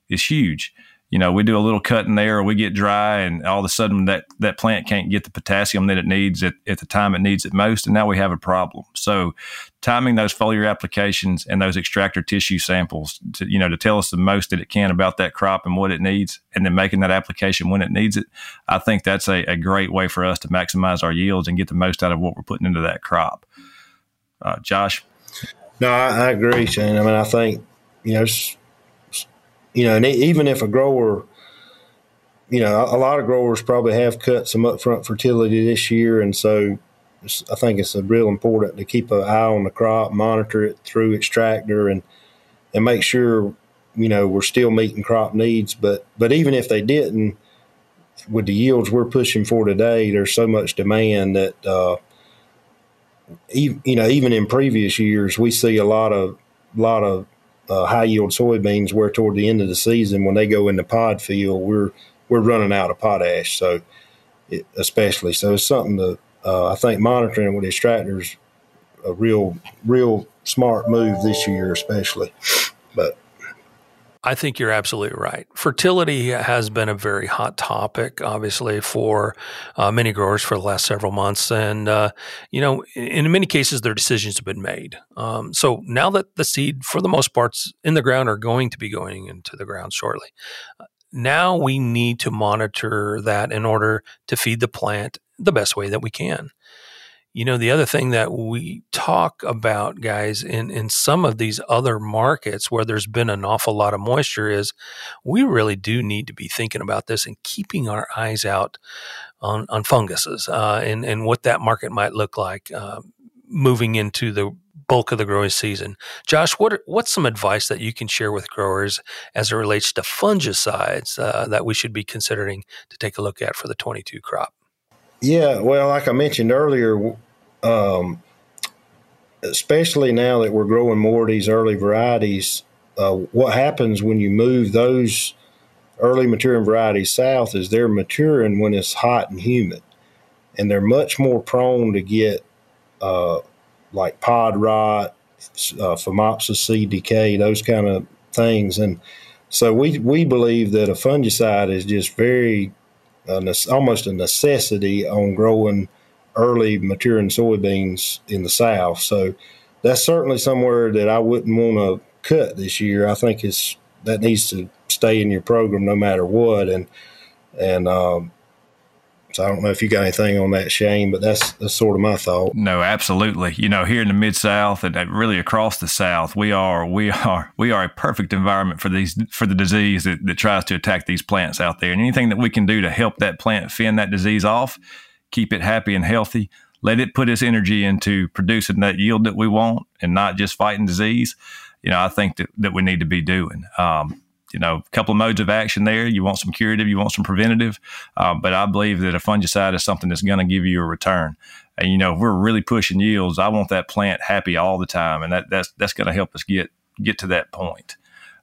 is huge you know, we do a little cut in there, we get dry, and all of a sudden that that plant can't get the potassium that it needs at, at the time it needs it most, and now we have a problem. So, timing those foliar applications and those extractor tissue samples to you know to tell us the most that it can about that crop and what it needs, and then making that application when it needs it, I think that's a, a great way for us to maximize our yields and get the most out of what we're putting into that crop. Uh, Josh. No, I, I agree, Shane. I mean, I think you know you know, and even if a grower, you know, a lot of growers probably have cut some upfront fertility this year, and so I think it's real important to keep an eye on the crop, monitor it through extractor, and and make sure you know we're still meeting crop needs. But but even if they didn't, with the yields we're pushing for today, there's so much demand that uh, you know even in previous years we see a lot of lot of uh, high yield soybeans where toward the end of the season when they go into pod field we're we're running out of potash. So it, especially so it's something that uh, I think monitoring with extractors a real real smart move this year especially. But I think you're absolutely right. Fertility has been a very hot topic, obviously, for uh, many growers for the last several months. And, uh, you know, in, many cases, their decisions have been made. Um, so now that the seed, for the most parts, in the ground are going to be going into the ground shortly, now we need to monitor that in order to feed the plant the best way that we can. You know, the other thing that we talk about, guys, in, in some of these other markets where there's been an awful lot of moisture is we really do need to be thinking about this and keeping our eyes out on, on funguses uh, and, and what that market might look like uh, moving into the bulk of the growing season. Josh, what what's some advice that you can share with growers as it relates to fungicides uh, that we should be considering to take a look at for the 22 crop? Yeah, well, like I mentioned earlier, um, especially now that we're growing more of these early varieties, uh, what happens when you move those early maturing varieties south is they're maturing when it's hot and humid, and they're much more prone to get uh, like pod rot, uh, phomopsis seed decay, those kind of things, and so we we believe that a fungicide is just very uh, almost a necessity on growing early maturing soybeans in the South. So that's certainly somewhere that I wouldn't want to cut this year. I think it's that needs to stay in your program no matter what. And and um, so I don't know if you got anything on that, Shane, but that's that's sort of my thought. No, absolutely. You know, here in the mid South and really across the South, we are we are we are a perfect environment for these for the disease that, that tries to attack these plants out there. And anything that we can do to help that plant fend that disease off keep it happy and healthy, let it put its energy into producing that yield that we want and not just fighting disease, you know, I think that, that we need to be doing. Um, you know, a couple of modes of action there. You want some curative, you want some preventative, um, but I believe that a fungicide is something that's going to give you a return. And you know, if we're really pushing yields, I want that plant happy all the time, and that, that's that's going to help us get get to that point.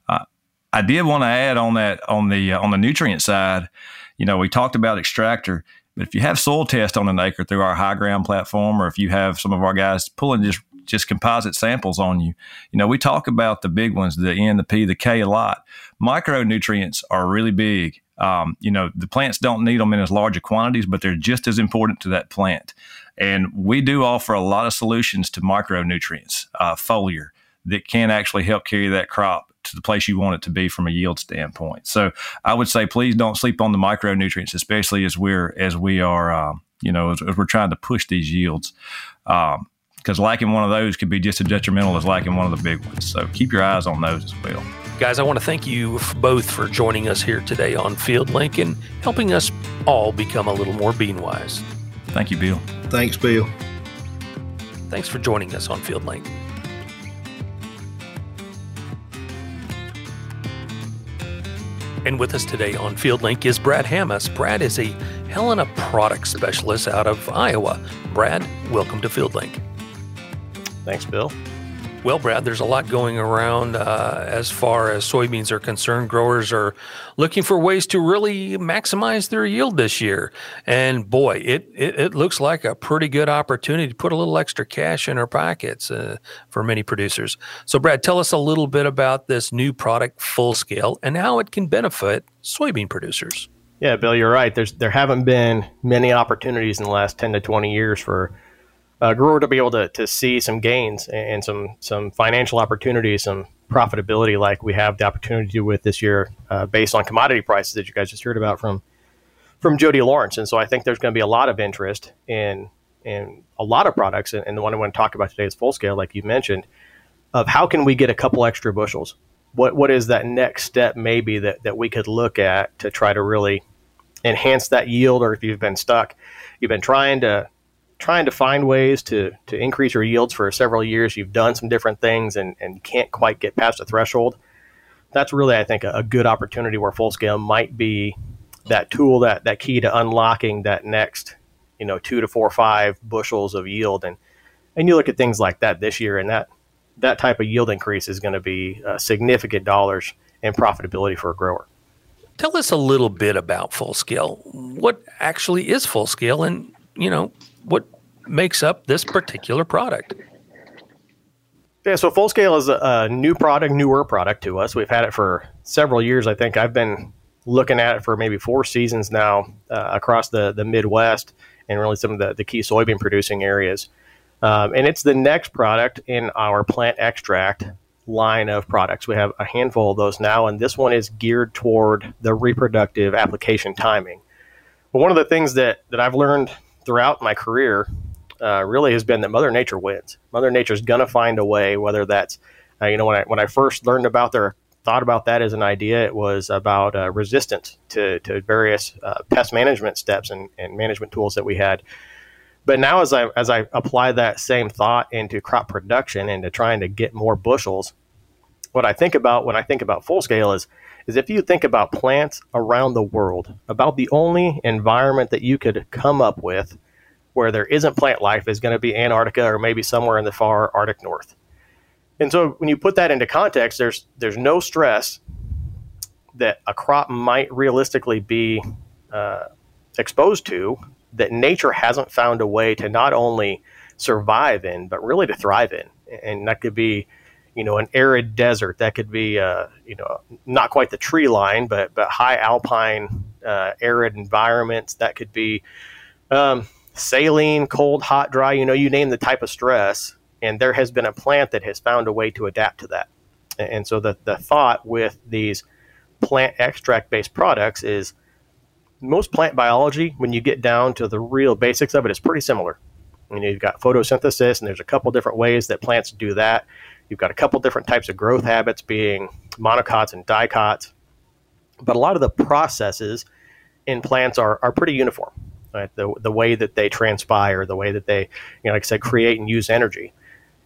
Uh, I did want to add on that on the uh, on the nutrient side. You know, we talked about extractor. But if you have soil test on an acre through our high ground platform, or if you have some of our guys pulling just just composite samples on you, you know, we talk about the big ones, the N, the P, the K a lot. Micronutrients are really big. Um, you know, the plants don't need them in as large quantities, but they're just as important to that plant. And we do offer a lot of solutions to micronutrients, uh, foliar, that can actually help carry that crop to the place you want it to be from a yield standpoint. So I would say please don't sleep on the micronutrients, especially as we're as we are um, you know as, as, we're trying to push these yields. Um, because lacking one of those could be just as detrimental as lacking one of the big ones. So keep your eyes on those as well. Guys, I want to thank you both for joining us here today on FieldLink and helping us all become a little more bean wise. Thank you, Bill. Thanks, Bill. Thanks for joining us on FieldLink. And with us today on FieldLink is Brad Hammes. Brad is a Helena product specialist out of Iowa. Brad, welcome to FieldLink. Thanks, Bill. Well, Brad, there's a lot going around uh, as far as soybeans are concerned. Growers are looking for ways to really maximize their yield this year. And boy, it, it, it looks like a pretty good opportunity to put a little extra cash in our pockets uh, for many producers. So, Brad, tell us a little bit about this new product, Fullscale, and how it can benefit soybean producers. Yeah, Bill, you're right. There's there haven't been many opportunities in the last 10 to 20 years for uh, grower to be able to, to see some gains and some some financial opportunities, some profitability like we have the opportunity to do with this year uh, based on commodity prices that you guys just heard about from from Jody Lawrence. And so I think there's going to be a lot of interest in in a lot of products, and, and the one I want to talk about today is Fullscale, like you mentioned, of how can we get a couple extra bushels? What what is that next step maybe that that we could look at to try to really enhance that yield, or if you've been stuck, you've been trying to trying to find ways to to increase your yields for several years. You've done some different things and and can't quite get past the threshold. That's really, I think, a, a good opportunity where Fullscale might be that tool, that that key to unlocking that next, you know, two to four, five bushels of yield. And and you look at things like that this year, and that that type of yield increase is going to be uh, significant dollars in profitability for a grower. Tell us a little bit about Fullscale. What actually is Fullscale, and you know what makes up this particular product? Yeah, so Fullscale is a, a, new product, newer product to us. We've had it for several years. I think I've been looking at it for maybe four seasons now uh, across the, the Midwest and really some of the, the key soybean producing areas. Um, and it's the next product in our plant extract line of products. We have a handful of those now, and this one is geared toward the reproductive application timing. But one of the things that, that I've learned throughout my career uh, really has been that Mother Nature wins. Mother Nature's gonna find a way, whether that's uh, you know when I when I first learned about their thought about that as an idea, it was about uh, resistance to, to various uh, pest management steps and, and management tools that we had. But now, as I as I apply that same thought into crop production and to trying to get more bushels, what I think about when I think about Fullscale is is if you think about plants around the world, about the only environment that you could come up with where there isn't plant life is going to be Antarctica or maybe somewhere in the far Arctic North. And so when you put that into context, there's there's no stress that a crop might realistically be uh, exposed to that nature hasn't found a way to not only survive in, but really to thrive in. And that could be, you know, an arid desert. That could be, uh, you know, not quite the tree line, but but high alpine, uh, arid environments. That could be, um, saline, cold, hot, dry, you know, you name the type of stress, and there has been a plant that has found a way to adapt to that. And so the, the thought with these plant extract based products is most plant biology, when you get down to the real basics of it, is pretty similar. You know, you've got photosynthesis, and there's a couple different ways that plants do that. You've got a couple different types of growth habits, being monocots and dicots. But a lot of the processes in plants are, are pretty uniform right? The, the way that they transpire, the way that they, you know, like I said, create and use energy.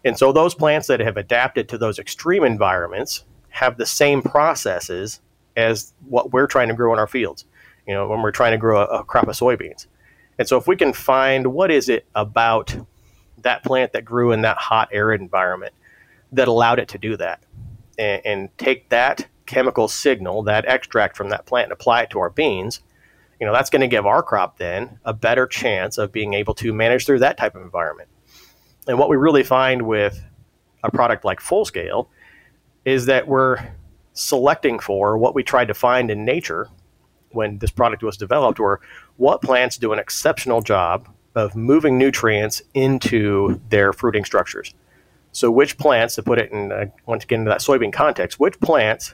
And so those plants that have adapted to those extreme environments have the same processes as what we're trying to grow in our fields, you know, when we're trying to grow a, a crop of soybeans. And so if we can find what is it about that plant that grew in that hot, arid environment that allowed it to do that, and, and take that chemical signal, that extract from that plant, and apply it to our beans, you know that's going to give our crop then a better chance of being able to manage through that type of environment. And what we really find with a product like Fullscale is that we're selecting for what we tried to find in nature when this product was developed were what plants do an exceptional job of moving nutrients into their fruiting structures so which plants to put it in uh, once again into that soybean context which plants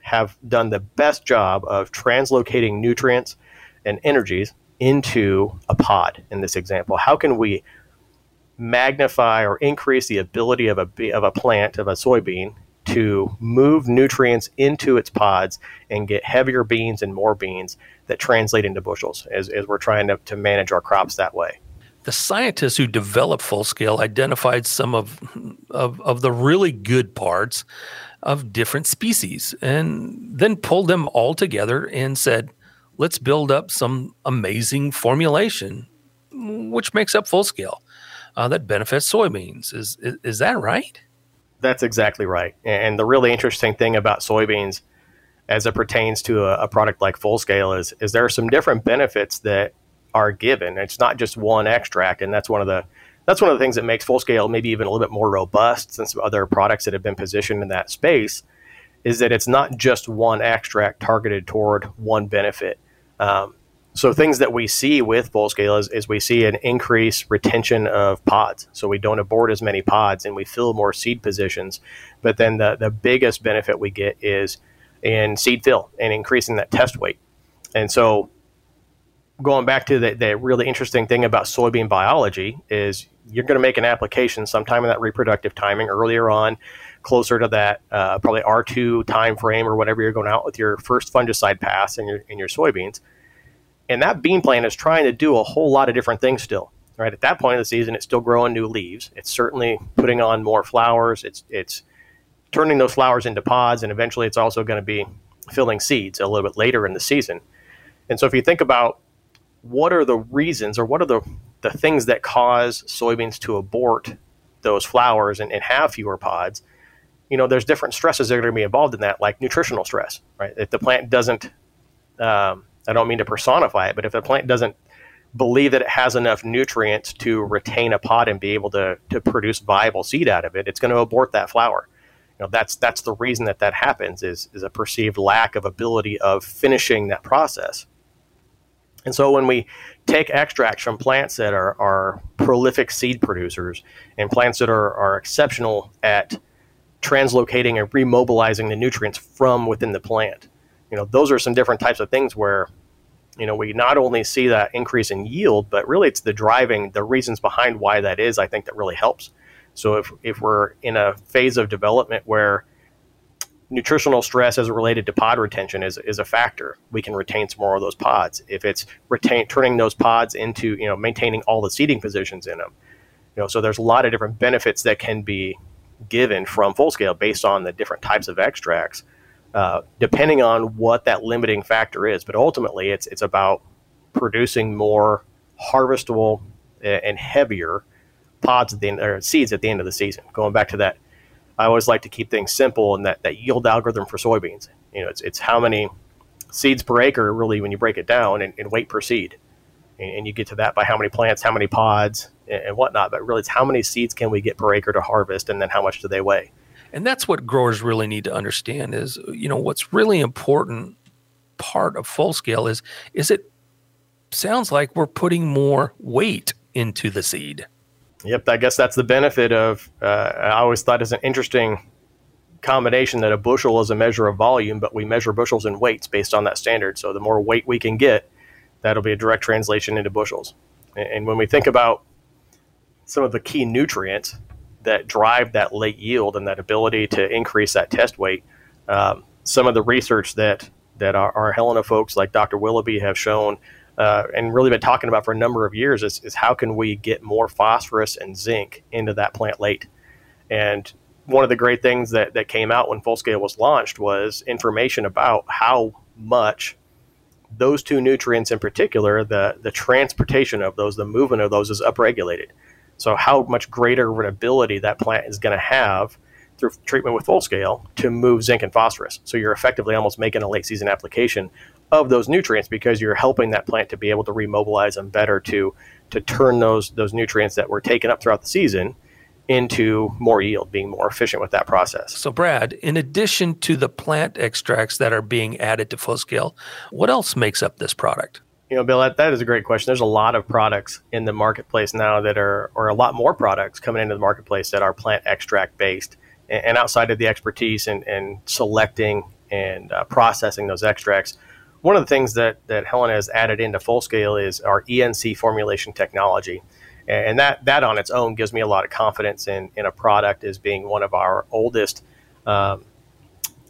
have done the best job of translocating nutrients and energies into a pod in this example? How can we magnify or increase the ability of a, of a plant, of a soybean, to move nutrients into its pods and get heavier beans and more beans that translate into bushels as, as we're trying to, to manage our crops that way? The scientists who developed Fullscale identified some of, of, of the really good parts of different species and then pulled them all together and said, let's build up some amazing formulation, which makes up Fullscale uh, that benefits soybeans. Is, is, is that right? That's exactly right. And the really interesting thing about soybeans, as it pertains to a, a product like Fullscale, is is there are some different benefits that are given. It's not just one extract, and that's one of the that's one of the things that makes Fullscale maybe even a little bit more robust than some other products that have been positioned in that space. Is that it's not just one extract targeted toward one benefit. Um, so things that we see with Fullscale is, is, we see an increased retention of pods. So we don't abort as many pods and we fill more seed positions. But then the, the biggest benefit we get is in seed fill and increasing that test weight. And so going back to the, the really interesting thing about soybean biology is you're going to make an application sometime in that reproductive timing earlier on closer to that uh, probably R2 time frame or whatever you're going out with your first fungicide pass in your in your soybeans. And that bean plant is trying to do a whole lot of different things still. right? At that point of the season, it's still growing new leaves. It's certainly putting on more flowers. It's it's turning those flowers into pods, and eventually, it's also going to be filling seeds a little bit later in the season. And so, if you think about what are the reasons or what are the the things that cause soybeans to abort those flowers and, and have fewer pods, you know, there's different stresses that are going to be involved in that, like nutritional stress, right? If the plant doesn't, um, I don't mean to personify it, but if the plant doesn't believe that it has enough nutrients to retain a pod and be able to, to produce viable seed out of it, it's going to abort that flower. You know, that's that's the reason that that happens is is a perceived lack of ability of finishing that process. And so when we take extracts from plants that are, are prolific seed producers and plants that are, are exceptional at translocating and remobilizing the nutrients from within the plant, you know, those are some different types of things where you know, we not only see that increase in yield, but really it's the driving, the reasons behind why that is, I think that really helps. So if, if we're in a phase of development where nutritional stress as related to pod retention is, is a factor, we can retain some more of those pods. If it's retain, turning those pods into, you know, maintaining all the seeding positions in them, you know, so there's a lot of different benefits that can be given from Fullscale based on the different types of extracts uh, depending on what that limiting factor is. But ultimately, it's it's about producing more harvestable and heavier pods at the end, or seeds at the end of the season. Going back to that, I always like to keep things simple and that, that yield algorithm for soybeans. You know, it's it's how many seeds per acre really when you break it down and, and weight per seed. And, and, you get to that by how many plants, how many pods, and, and whatnot. But really, it's how many seeds can we get per acre to harvest, and then how much do they weigh? And that's what growers really need to understand is, you know, what's really important part of Fullscale is is it sounds like we're putting more weight into the seed. Yep, I guess that's the benefit of. Uh, I always thought it's an interesting combination that a bushel is a measure of volume, but we measure bushels in weights based on that standard. So the more weight we can get, that'll be a direct translation into bushels. And when we think about some of the key nutrients, that drive that late yield and that ability to increase that test weight. Um, some of the research that that our, our, Helena folks like Dr. Willoughby have shown uh, and really been talking about for a number of years is, is how can we get more phosphorus and zinc into that plant late. And one of the great things that, that came out when Fullscale was launched was information about how much those two nutrients in particular, the, the transportation of those, the movement of those is upregulated. So, how much greater of an ability that plant is going to have through treatment with Fullscale to move zinc and phosphorus. So, you're effectively almost making a late season application of those nutrients because you're helping that plant to be able to remobilize them better to to turn those those nutrients that were taken up throughout the season into more yield, being more efficient with that process. So, Brad, in addition to the plant extracts that are being added to Fullscale, what else makes up this product? You know, Bill, that, that is a great question. There's a lot of products in the marketplace now that are, or a lot more products coming into the marketplace that are plant extract based. And, and outside of the expertise and, and selecting and uh, processing those extracts, one of the things that, that Helena has added into Fullscale is our ENC formulation technology. And that, that on its own gives me a lot of confidence in, in a product as being one of our oldest um,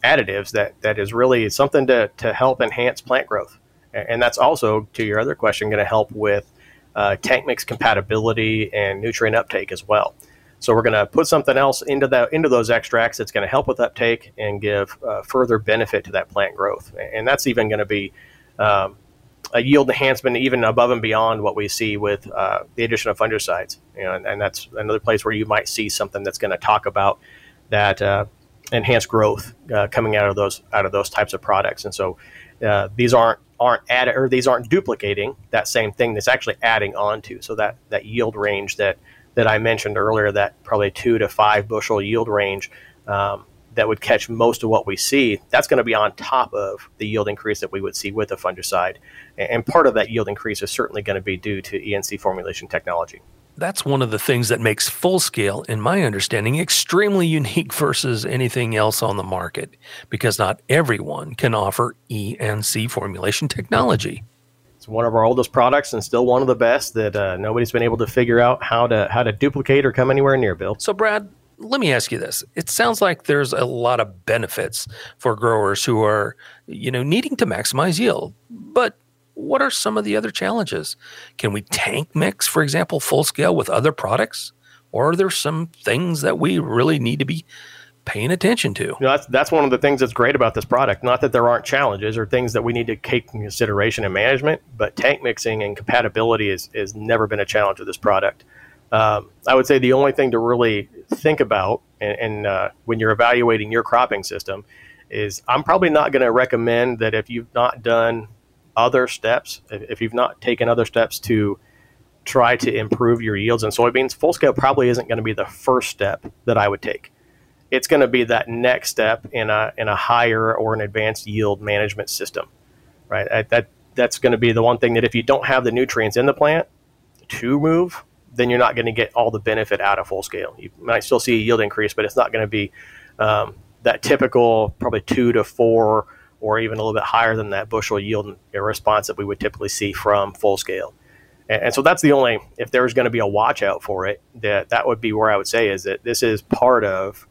additives that, that is really something to, to help enhance plant growth and that's also to your other question going to help with uh, tank mix compatibility and nutrient uptake as well. So we're going to put something else into that into those extracts that's going to help with uptake and give uh, further benefit to that plant growth. And that's even going to be um, a yield enhancement even above and beyond what we see with uh, the addition of fungicides. You know, and, and, that's another place where you might see something that's going to talk about that uh, enhanced growth uh, coming out of those out of those types of products. And so uh, these aren't aren't adding or these aren't duplicating that same thing that's actually adding on to. So that that yield range that that I mentioned earlier, that probably two to five bushel yield range. Um, that would catch most of what we see, that's going to be on top of the yield increase that we would see with a fungicide. And part of that yield increase is certainly going to be due to ENC formulation technology that's one of the things that makes Fullscale, in my understanding, extremely unique versus anything else on the market because not everyone can offer ENC formulation technology. It's one of our oldest products and still one of the best that uh, nobody's been able to figure out how to how to duplicate or come anywhere near. Bill. So, Brad, let me ask you this: It sounds like there's a lot of benefits for growers who are, you know, needing to maximize yield, but what are some of the other challenges? Can we tank mix, for example, Fullscale with other products? Or are there some things that we really need to be paying attention to? You know, that's, that's one of the things that's great about this product. Not that there aren't challenges or things that we need to take into consideration in management, but tank mixing and compatibility is, has never been a challenge with this product. Um, I would say the only thing to really think about and, and uh, when you're evaluating your cropping system is I'm probably not going to recommend that if you've not done other steps, if you've not taken other steps to try to improve your yields in soybeans, Fullscale probably isn't going to be the first step that I would take. It's going to be that next step in a in a higher or an advanced yield management system, right? That that's going to be the one thing that if you don't have the nutrients in the plant to move, then you're not going to get all the benefit out of Fullscale. You might still see a yield increase, but it's not going to be um, that typical probably two to four or even a little bit higher than that bushel yield response that we would typically see from Fullscale. And, and so that's the only, if there's going to be a watch out for it, that that would be where I would say is that this is part of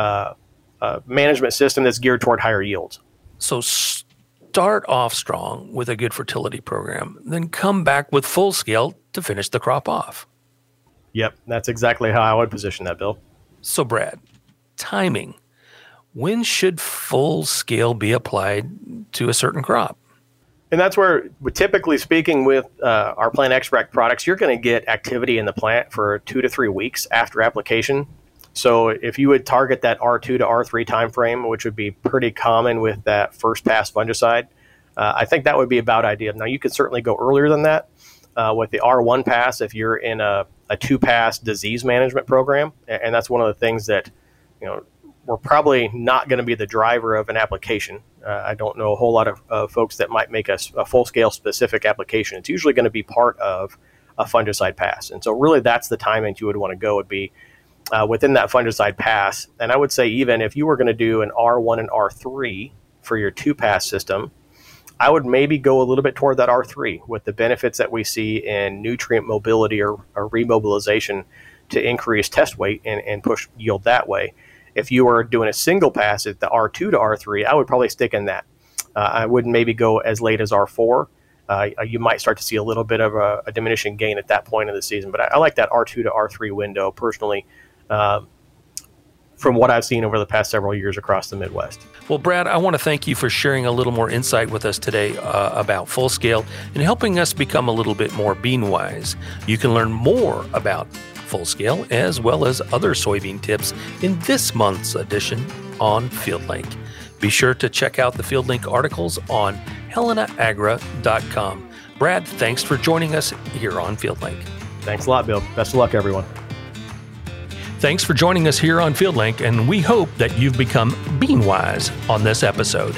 uh, a management system that's geared toward higher yields. So start off strong with a good fertility program, then come back with Fullscale to finish the crop off. Yep, that's exactly how I would position that, Bill. So, Brad, timing when should Fullscale be applied to a certain crop? And that's where, typically speaking, with uh, our plant extract products, you're going to get activity in the plant for two to three weeks after application. So if you would target that R2 to R3 timeframe, which would be pretty common with that first pass fungicide, uh, I think that would be about ideal. Now you could certainly go earlier than that uh, with the R1 pass if you're in a, a two pass disease management program, and that's one of the things that you know we're probably not going to be the driver of an application. Uh, I don't know a whole lot of uh, folks that might make a, a Fullscale specific application. It's usually going to be part of a fungicide pass. And so, really, that's the timing you would want to go, would be uh, within that fungicide pass. And I would say, even if you were going to do an R1 and R3 for your two pass system, I would maybe go a little bit toward that R3 with the benefits that we see in nutrient mobility or, or remobilization to increase test weight and, and push yield that way if you were doing a single pass at the R2 to R3, I would probably stick in that. Uh, I wouldn't maybe go as late as R4. Uh, you might start to see a little bit of a, a, diminishing gain at that point in the season, but I, I like that R2 to R3 window personally. Uh, from what I've seen over the past several years across the Midwest. Well, Brad, I want to thank you for sharing a little more insight with us today uh, about Fullscale and helping us become a little bit more bean wise. You can learn more about Fullscale, as well as other soybean tips in this month's edition on FieldLink. Be sure to check out the FieldLink articles on helenaagri.com. Brad, thanks for joining us here on FieldLink. Thanks a lot, Bill. Best of luck, everyone. Thanks for joining us here on FieldLink, and we hope that you've become bean wise on this episode.